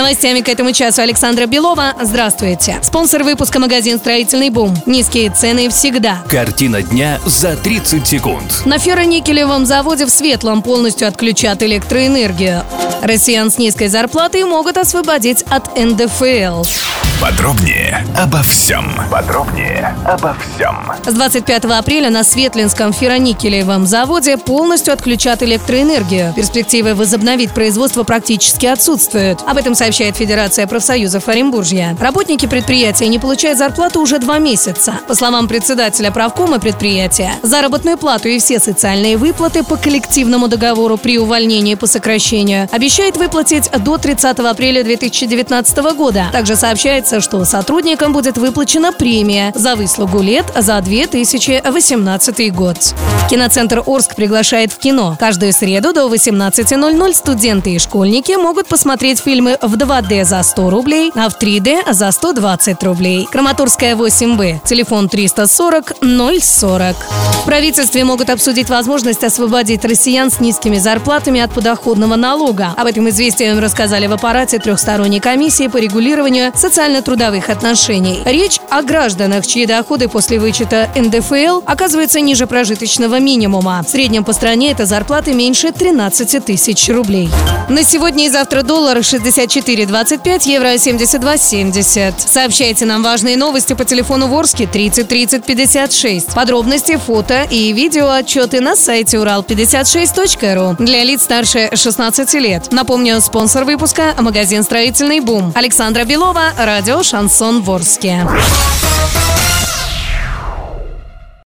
Новостями к этому часу Александра Белова. Здравствуйте. Спонсор выпуска магазин «Строительный бум». Низкие цены всегда. Картина дня за 30 секунд. На ферроникелевом заводе в Светлом полностью отключат электроэнергию. Россиян с низкой зарплатой могут освободить от НДФЛ. Подробнее обо всем. Подробнее обо всем. С 25 апреля на Светлинском ферроникелевом заводе полностью отключат электроэнергию. Перспективы возобновить производство практически отсутствуют. Об этом сообщает Федерация профсоюзов Оренбуржья. Работники предприятия не получают зарплату уже два месяца. По словам председателя правкома предприятия, заработную плату и все социальные выплаты по коллективному договору при увольнении по сокращению обещает выплатить до 30 апреля 2019 года. Также сообщается, что сотрудникам будет выплачена премия за выслугу лет за 2018 год. Киноцентр Орск приглашает в кино. Каждую среду до 18.00 студенты и школьники могут посмотреть фильмы в 2D за 100 рублей, а в 3D за 120 рублей. Краматорская 8Б. Телефон 340 040. В правительстве могут обсудить возможность освободить россиян с низкими зарплатами от подоходного налога. Об этом известием рассказали в аппарате трехсторонней комиссии по регулированию социально-трудовых отношений. Речь о гражданах, чьи доходы после вычета НДФЛ оказываются ниже прожиточного минимума. В среднем по стране это зарплаты меньше 13 тысяч рублей. На сегодня и завтра доллар 64,25, евро 72,70. Сообщайте нам важные новости по телефону Ворске 30 30 56. Подробности, фото и видео отчеты на сайте урал56.ру для лиц старше 16 лет. Напомню, спонсор выпуска – магазин «Строительный бум». Александра Белова, радио «Шансон Ворске».